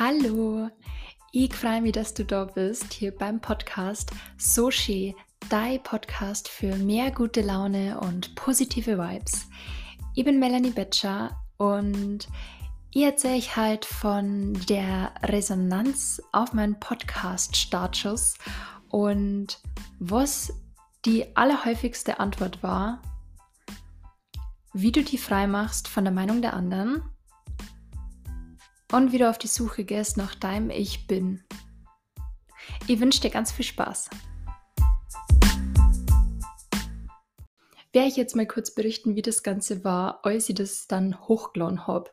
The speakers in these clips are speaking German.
Hallo, ich freue mich, dass du da bist, hier beim Podcast Soshi, dein Podcast für mehr gute Laune und positive Vibes. Ich bin Melanie Betscher und ich erzähle euch halt von der Resonanz auf meinen Podcast-Startschuss und was die allerhäufigste Antwort war, wie du die frei machst von der Meinung der anderen und wieder auf die Suche gehst nach deinem Ich bin. Ich wünsche dir ganz viel Spaß. Werde ich jetzt mal kurz berichten, wie das Ganze war, als ich das dann hochgeladen habe.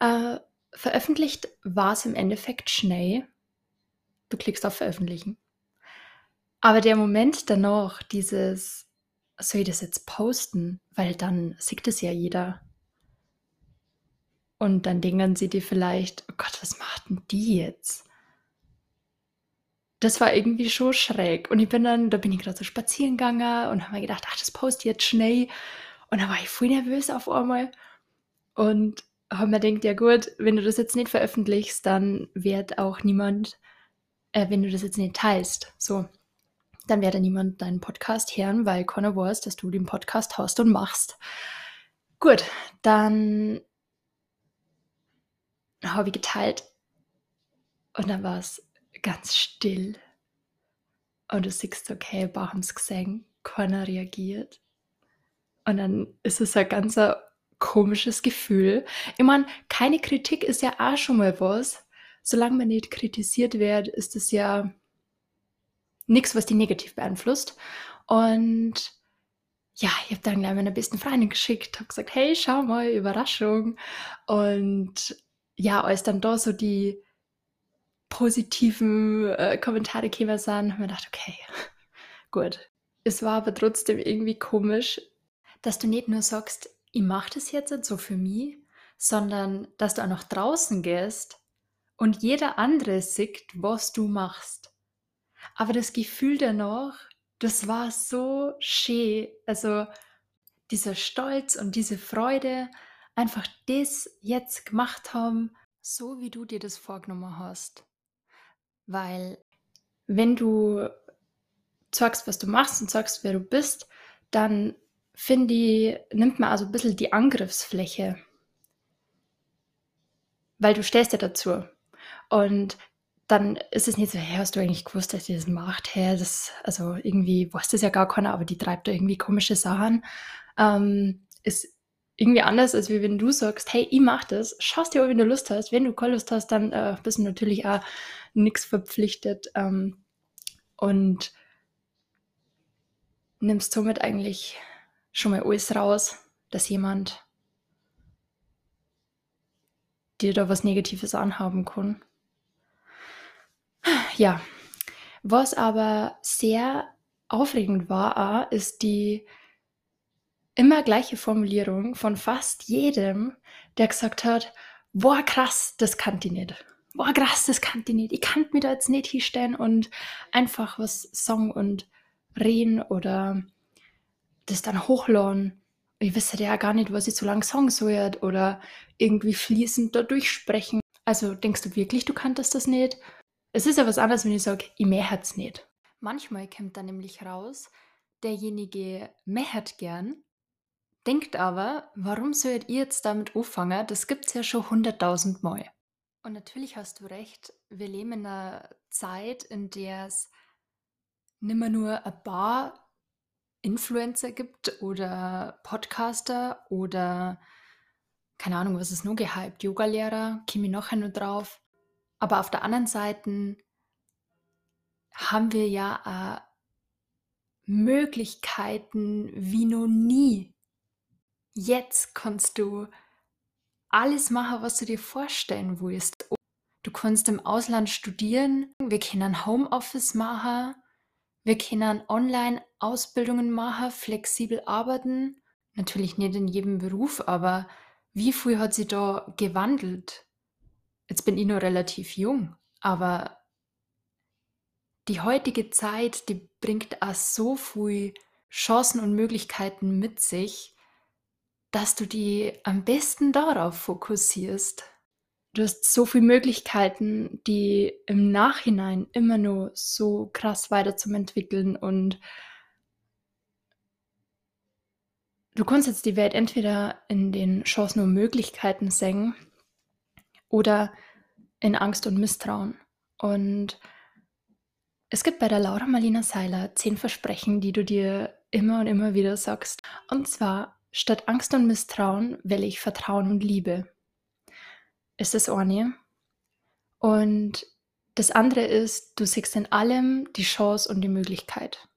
Äh, veröffentlicht war es im Endeffekt schnell. Du klickst auf Veröffentlichen. Aber der Moment danach, dieses, soll ich das jetzt posten? Weil dann sieht es ja jeder. Und dann denken sie dir vielleicht, oh Gott, was macht denn die jetzt? Das war irgendwie schon schräg. Und ich bin dann, da bin ich gerade so spazieren gegangen und habe mir gedacht, ach, das post jetzt schnell. Und dann war ich voll nervös auf einmal. Und habe mir gedacht, ja gut, wenn du das jetzt nicht veröffentlichst, dann wird auch niemand, äh, wenn du das jetzt nicht teilst, so, dann wird niemand deinen Podcast hören, weil keiner weiß, dass du den Podcast hast und machst. Gut, dann ich geteilt und dann war es ganz still. Und du siehst, okay, Bachams gesehen, keiner reagiert. Und dann ist es ein ganz komisches Gefühl. Ich meine, keine Kritik ist ja auch schon mal was. Solange man nicht kritisiert wird, ist es ja nichts, was die negativ beeinflusst. Und ja, ich habe dann gleich meiner besten Freundin geschickt, habe gesagt, hey, schau mal, Überraschung. Und ja, als dann da so die positiven äh, Kommentare kämen sind, haben wir gedacht, okay, gut. Es war aber trotzdem irgendwie komisch, dass du nicht nur sagst, ich mache das jetzt so für mich, sondern dass du auch noch draußen gehst und jeder andere sieht, was du machst. Aber das Gefühl danach, das war so schön. Also dieser Stolz und diese Freude, einfach das jetzt gemacht haben, so wie du dir das vorgenommen hast. Weil wenn du sagst, was du machst und sagst, wer du bist, dann finde ich, nimmt man also ein bisschen die Angriffsfläche. Weil du stehst ja dazu. Und dann ist es nicht so, hey, hast du eigentlich gewusst, dass die das macht? Hey, das, also irgendwie weiß das ja gar keiner, aber die treibt da irgendwie komische Sachen. Ähm, ist irgendwie anders, als wenn du sagst, hey, ich mach das, schaust dir an, wenn du Lust hast. Wenn du keine Lust hast, dann äh, bist du natürlich auch nichts verpflichtet ähm, und nimmst somit eigentlich schon mal alles raus, dass jemand dir da was Negatives anhaben kann. Ja, was aber sehr aufregend war, ist die immer gleiche Formulierung von fast jedem, der gesagt hat, boah krass, das kann die nicht. Boah krass, das kann die nicht. Ich kann mir da jetzt nicht hinstellen und einfach was sagen und reden oder das dann hochladen. Ich wüsste ja gar nicht, was ich so lange sagen soll oder irgendwie fließend da durchsprechen. Also denkst du wirklich, du kanntest das nicht? Es ist ja was anderes, wenn ich sage, ich mehr es nicht. Manchmal kommt dann nämlich raus, derjenige mehrt gern, Denkt aber, warum sollt ihr jetzt damit anfangen? Das gibt es ja schon hunderttausend Mal. Und natürlich hast du recht, wir leben in einer Zeit, in der es nimmer nur ein paar Influencer gibt oder Podcaster oder keine Ahnung, was ist nur gehypt, Yogalehrer, käme noch nur drauf. Aber auf der anderen Seite haben wir ja Möglichkeiten wie noch nie Jetzt kannst du alles machen, was du dir vorstellen willst. Du kannst im Ausland studieren, wir können Homeoffice machen, wir können Online-Ausbildungen machen, flexibel arbeiten. Natürlich nicht in jedem Beruf, aber wie viel hat sich da gewandelt? Jetzt bin ich nur relativ jung, aber die heutige Zeit, die bringt auch so viel Chancen und Möglichkeiten mit sich, dass du die am besten darauf fokussierst. Du hast so viele Möglichkeiten, die im Nachhinein immer nur so krass weiter zum Entwickeln und du kannst jetzt die Welt entweder in den Chancen und Möglichkeiten sehen oder in Angst und Misstrauen. Und es gibt bei der Laura Marlina Seiler zehn Versprechen, die du dir immer und immer wieder sagst. Und zwar, statt Angst und Misstrauen will ich Vertrauen und Liebe. Ist das eine. Und das andere ist, du siehst in allem die Chance und die Möglichkeit.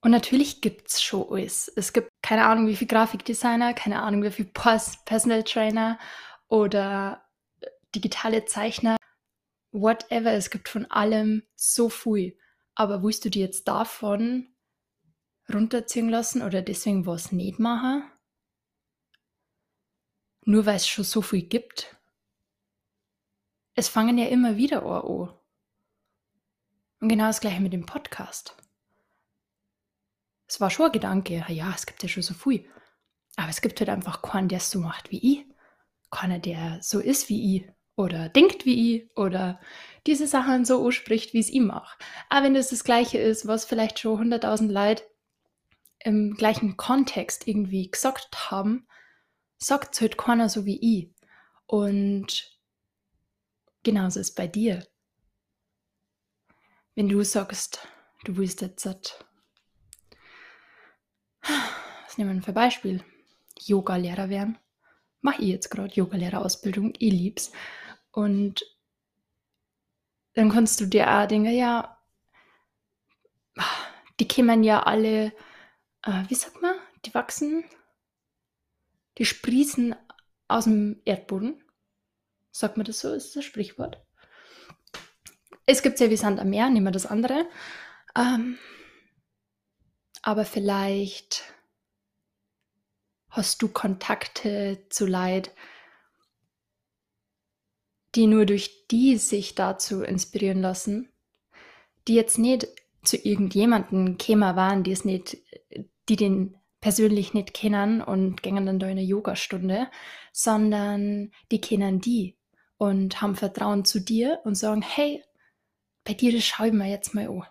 Und natürlich gibt es schon alles. Es gibt keine Ahnung, wie viel Grafikdesigner, keine Ahnung, wie viel Personal Trainer oder äh, digitale Zeichner, whatever. Es gibt von allem so viel. Aber willst du dir jetzt davon runterziehen lassen oder deswegen was nicht machen? Nur weil es schon so viel gibt? Es fangen ja immer wieder an. Und genau das gleiche mit dem Podcast. Es war schon ein Gedanke, ja, es gibt ja schon so viel. Aber es gibt halt einfach keinen, der es so macht wie ich. Keiner, der so ist wie ich. Oder denkt wie ich. Oder diese Sachen so ausspricht, wie es ihm macht. Aber wenn das das Gleiche ist, was vielleicht schon 100.000 Leute im gleichen Kontext irgendwie gesagt haben, sagt es halt keiner so wie ich. Und genauso ist bei dir. Wenn du sagst, du willst jetzt was nehmen wir für Beispiel? Yoga-Lehrer werden. Mache ich jetzt gerade Yoga-Lehrerausbildung, ich lieb's. Und dann kannst du dir auch denken, ja, die kämen ja alle, äh, wie sagt man, die wachsen, die sprießen aus dem Erdboden. Sagt man das so? Ist das Sprichwort? Es gibt ja wie Sand am Meer, nehmen wir das andere. Ähm, aber vielleicht hast du Kontakte zu Leid, die nur durch die sich dazu inspirieren lassen, die jetzt nicht zu irgendjemanden kämen waren, die es nicht, die den persönlich nicht kennen und gehen dann da in eine Yogastunde, sondern die kennen die und haben Vertrauen zu dir und sagen, hey, bei dir das schaue ich mir jetzt mal an.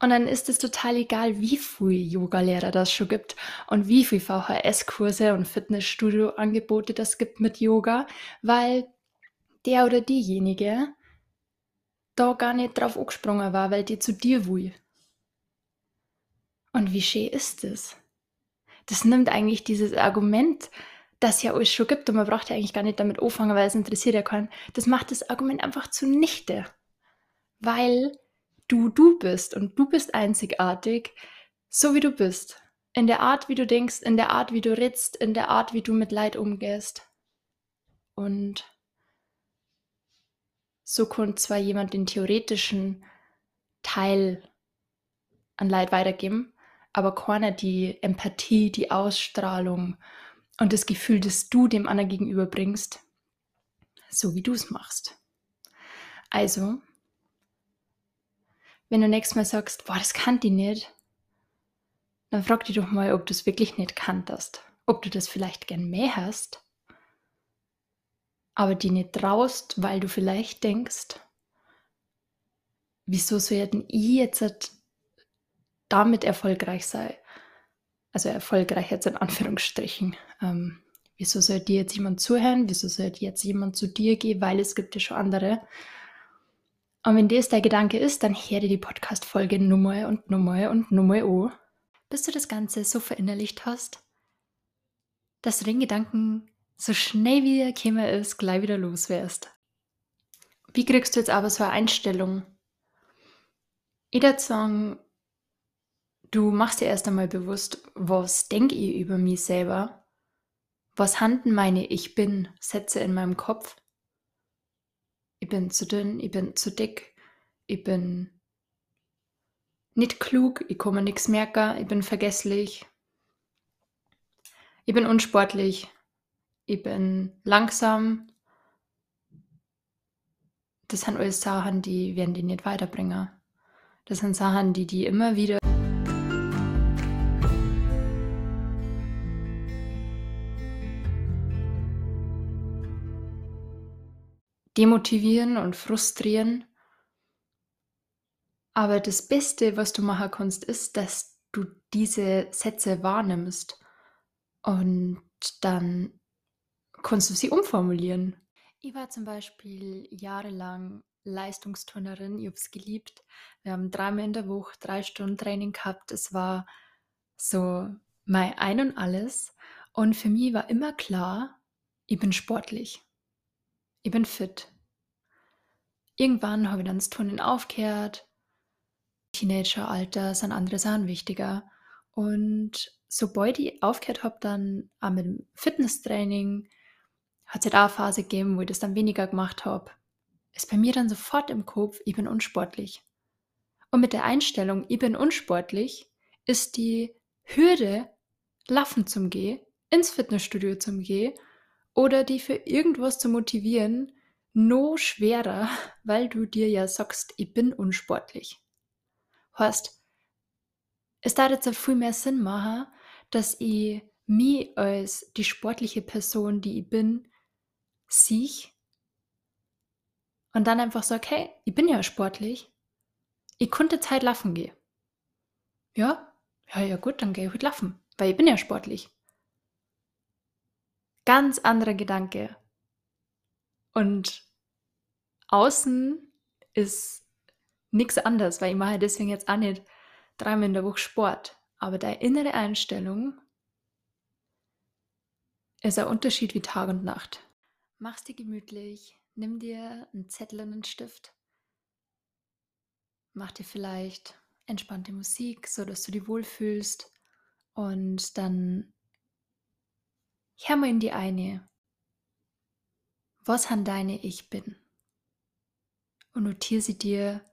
Und dann ist es total egal, wie viele Yogalehrer das schon gibt und wie viele VHS-Kurse und Fitnessstudio-Angebote das gibt mit Yoga, weil der oder diejenige da gar nicht drauf angesprungen war, weil die zu dir will. Und wie schön ist das? Das nimmt eigentlich dieses Argument, das ja alles schon gibt und man braucht ja eigentlich gar nicht damit anfangen, weil es interessiert ja keinen. Das macht das Argument einfach zunichte. Weil du du bist und du bist einzigartig, so wie du bist. In der Art, wie du denkst, in der Art, wie du redst, in der Art, wie du mit Leid umgehst. Und so konnte zwar jemand den theoretischen Teil an Leid weitergeben, aber keiner die Empathie, die Ausstrahlung und das Gefühl, das du dem anderen gegenüberbringst, so wie du es machst. Also wenn du nächstes Mal sagst, boah, das kann die nicht, dann frag dich doch mal, ob du es wirklich nicht kanntest. Ob du das vielleicht gern mehr hast, aber die nicht traust, weil du vielleicht denkst, wieso sollten ich jetzt damit erfolgreich sein? Also erfolgreich jetzt in Anführungsstrichen. Ähm, wieso soll dir jetzt jemand zuhören? Wieso soll jetzt jemand zu dir gehen? Weil es gibt ja schon andere. Und wenn das der Gedanke ist, dann hör dir die Podcast-Folge Nummer und Nummer und Nummer an, bis du das Ganze so verinnerlicht hast, dass du den Gedanken so schnell wie er käme ist, gleich wieder loswärst. Wie kriegst du jetzt aber so eine Einstellung? Ich würde sagen, du machst dir erst einmal bewusst, was denke ich über mich selber? Was handeln meine Ich bin Sätze in meinem Kopf? ich bin zu dünn, ich bin zu dick, ich bin nicht klug, ich mir nichts merken, ich bin vergesslich, ich bin unsportlich, ich bin langsam. Das sind alles Sachen, die werden die nicht weiterbringen. Das sind Sachen, die die immer wieder demotivieren und frustrieren. Aber das Beste, was du machen kannst, ist, dass du diese Sätze wahrnimmst und dann kannst du sie umformulieren. Ich war zum Beispiel jahrelang Leistungsturnerin, ich habe es geliebt. Wir haben dreimal in der Woche drei Stunden Training gehabt. Es war so mein Ein und Alles. Und für mich war immer klar, ich bin sportlich. Ich bin fit. Irgendwann habe ich dann das Turnen aufgehört. Teenageralter sind andere Sachen wichtiger. Und sobald ich aufgehört habe, dann auch mit dem Fitnesstraining, hat es halt auch eine Phase gegeben, wo ich das dann weniger gemacht habe, ist bei mir dann sofort im Kopf, ich bin unsportlich. Und mit der Einstellung, ich bin unsportlich, ist die Hürde, laufen zum Gehen, ins Fitnessstudio zum Gehen oder die für irgendwas zu motivieren, no schwerer, weil du dir ja sagst, ich bin unsportlich. Heißt, es da jetzt viel mehr Sinn machen, dass ich mich als die sportliche Person, die ich bin, siech und dann einfach sag, hey, ich bin ja sportlich, ich konnte Zeit laufen gehen. Ja, ja, ja gut, dann gehe ich heute laufen, weil ich bin ja sportlich. Ganz anderer Gedanke. Und außen ist nichts anderes, weil ich mache deswegen jetzt auch nicht dreimal in der Woche Sport. Aber deine innere Einstellung ist ein Unterschied wie Tag und Nacht. Mach's dir gemütlich, nimm dir einen Zettel und einen Stift. Mach dir vielleicht entspannte Musik, so dass du dich wohlfühlst. Und dann hör mal in die eine. Was an deine Ich bin? Und notiere sie dir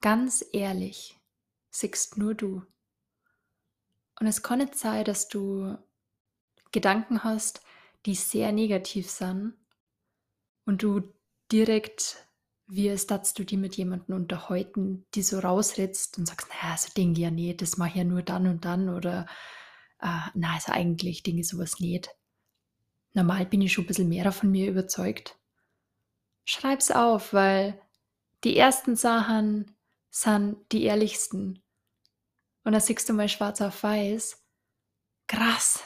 ganz ehrlich. Siehst nur du. Und es kann nicht sein, dass du Gedanken hast, die sehr negativ sind und du direkt wie es du die mit jemandem unterhalten, die so rausritzt und sagst, naja, so Dinge ja nicht, das mache ich ja nur dann und dann oder äh, na, also eigentlich Dinge sowas nicht. Normal bin ich schon ein bisschen mehr von mir überzeugt. Schreib's auf, weil die ersten Sachen sind die ehrlichsten. Und da siehst du mal schwarz auf weiß. Krass.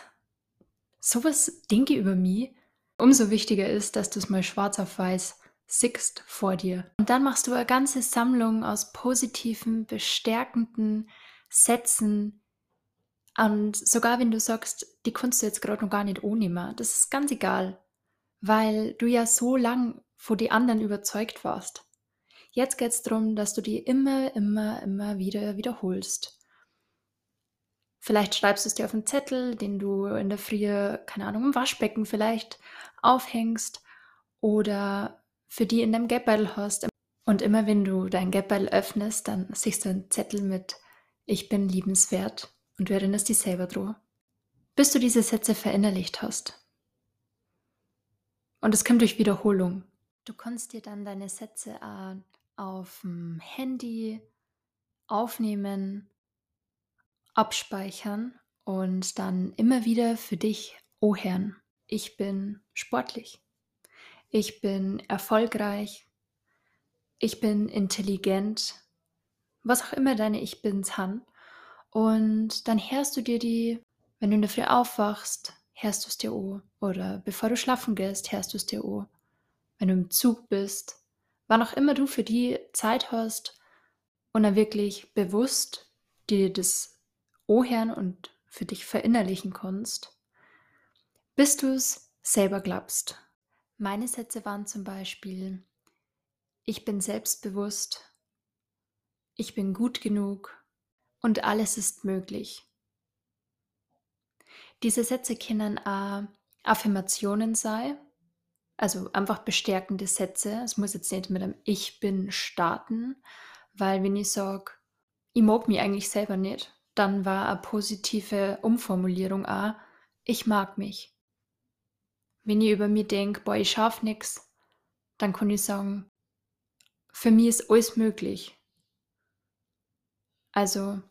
Sowas denke ich über mich. Umso wichtiger ist, dass du es mal schwarz auf weiß siehst vor dir. Und dann machst du eine ganze Sammlung aus positiven, bestärkenden Sätzen. Und sogar wenn du sagst, die kannst du jetzt gerade noch gar nicht ohnehmen, das ist ganz egal, weil du ja so lang vor die anderen überzeugt warst. Jetzt geht es darum, dass du die immer, immer, immer wieder wiederholst. Vielleicht schreibst du es dir auf einen Zettel, den du in der Früh, keine Ahnung, im Waschbecken vielleicht aufhängst oder für die in deinem Geldbeutel hast. Und immer wenn du dein Geldbeutel öffnest, dann siehst du einen Zettel mit Ich bin liebenswert und du erinnerst dich selber dran. Bis du diese Sätze verinnerlicht hast. Und es kommt durch Wiederholung. Du kannst dir dann deine Sätze auf dem Handy aufnehmen, abspeichern und dann immer wieder für dich ohren. Ich bin sportlich ich bin erfolgreich, ich bin intelligent, was auch immer deine Ich Bins haben. Und dann hörst du dir die, wenn du in der Früh aufwachst, hörst du es dir an. Oder bevor du schlafen gehst, hörst du es dir an. Wenn du im Zug bist, wann auch immer du für die Zeit hast und dann wirklich bewusst dir das Ohren und für dich verinnerlichen kannst, bis du es selber glaubst. Meine Sätze waren zum Beispiel, ich bin selbstbewusst, ich bin gut genug und alles ist möglich. Diese Sätze können auch Affirmationen sein, also einfach bestärkende Sätze. Es muss jetzt nicht mit einem Ich bin starten, weil wenn ich sage, ich mag mich eigentlich selber nicht, dann war eine positive Umformulierung auch, ich mag mich. Wenn ich über mich denke, boah, ich schaffe nichts, dann kann ich sagen, für mich ist alles möglich. Also,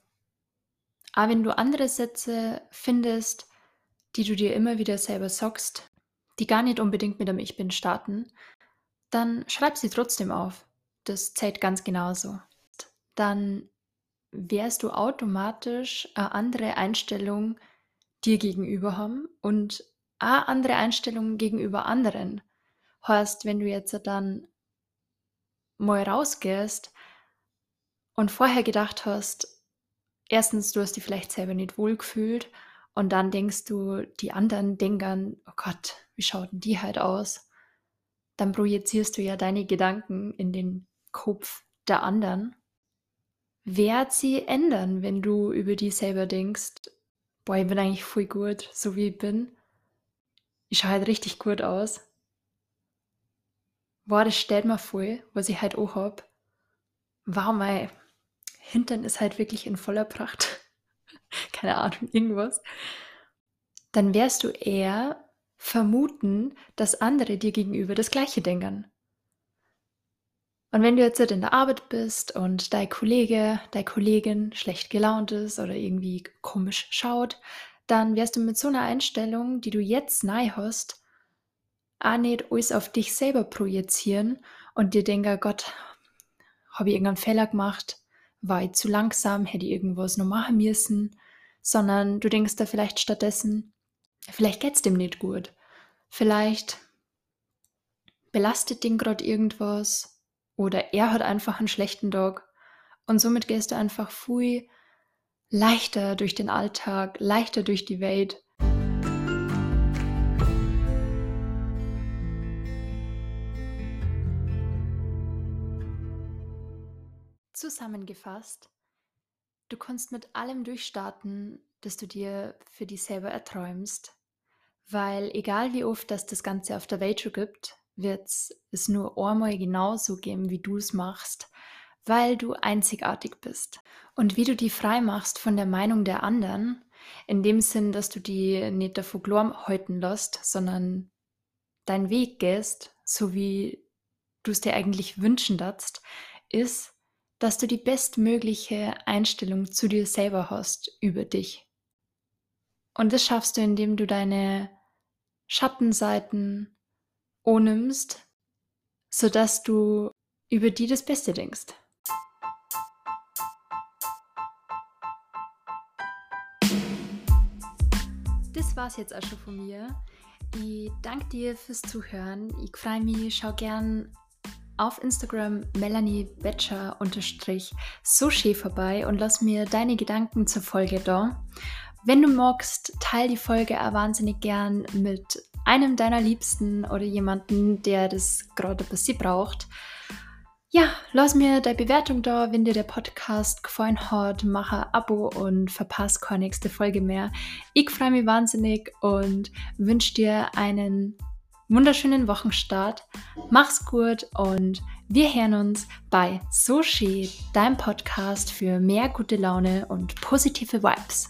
auch wenn du andere Sätze findest, die du dir immer wieder selber sagst, die gar nicht unbedingt mit einem Ich bin starten, dann schreib sie trotzdem auf. Das zählt ganz genauso. Dann wirst du automatisch eine andere Einstellung dir gegenüber haben und eine andere Einstellung gegenüber anderen. Heißt, wenn du jetzt dann mal rausgehst und vorher gedacht hast, erstens, du hast dich vielleicht selber nicht wohl gefühlt und dann denkst du, die anderen denken, oh Gott, wie schaut denn die halt aus? Dann projizierst du ja deine Gedanken in den Kopf der anderen. Wird sie ändern, wenn du über die selber denkst, boah, ich bin eigentlich voll gut, so wie ich bin. Ich schaue halt richtig gut aus. Boah, das stellt mir voll, was ich halt auch hab. Wow, mein Hintern ist halt wirklich in voller Pracht. Keine Ahnung, irgendwas. Dann wärst du eher vermuten, dass andere dir gegenüber das Gleiche denken. Und wenn du jetzt in der Arbeit bist und dein Kollege, deine Kollegin schlecht gelaunt ist oder irgendwie komisch schaut, dann wirst du mit so einer Einstellung, die du jetzt nahe hast, auch nicht alles auf dich selber projizieren und dir denken, Gott, habe ich irgendeinen Fehler gemacht? War ich zu langsam? Hätte ich irgendwas noch machen müssen? Sondern du denkst da vielleicht stattdessen, vielleicht geht es dem nicht gut. Vielleicht belastet den gerade irgendwas oder er hat einfach einen schlechten Tag. Und somit gehst du einfach viel leichter durch den Alltag, leichter durch die Welt. Zusammengefasst, du kannst mit allem durchstarten, das du dir für dich selber erträumst, weil egal wie oft das das Ganze auf der Welt schon gibt, wird es nur einmal genauso geben, wie du es machst, weil du einzigartig bist. Und wie du die frei machst von der Meinung der anderen, in dem Sinn, dass du die nicht davor Glorm halten lässt, sondern deinen Weg gehst, so wie du es dir eigentlich wünschen darfst, ist, dass du die bestmögliche Einstellung zu dir selber hast über dich. Und das schaffst du, indem du deine Schattenseiten, nimmst, sodass du über die das Beste denkst. Das war's jetzt auch schon von mir. Ich danke dir fürs Zuhören. Ich freue mich, schau gern auf Instagram Melanie Sushi vorbei und lass mir deine Gedanken zur Folge da. Wenn du magst, teile die Folge auch wahnsinnig gern mit einem deiner Liebsten oder jemanden, der das gerade bei sie braucht. Ja, lass mir deine Bewertung da, wenn dir der Podcast gefallen hat. Mach ein Abo und verpasse keine nächste Folge mehr. Ich freue mich wahnsinnig und wünsche dir einen wunderschönen Wochenstart. Mach's gut und wir hören uns bei Sushi, deinem Podcast für mehr gute Laune und positive Vibes.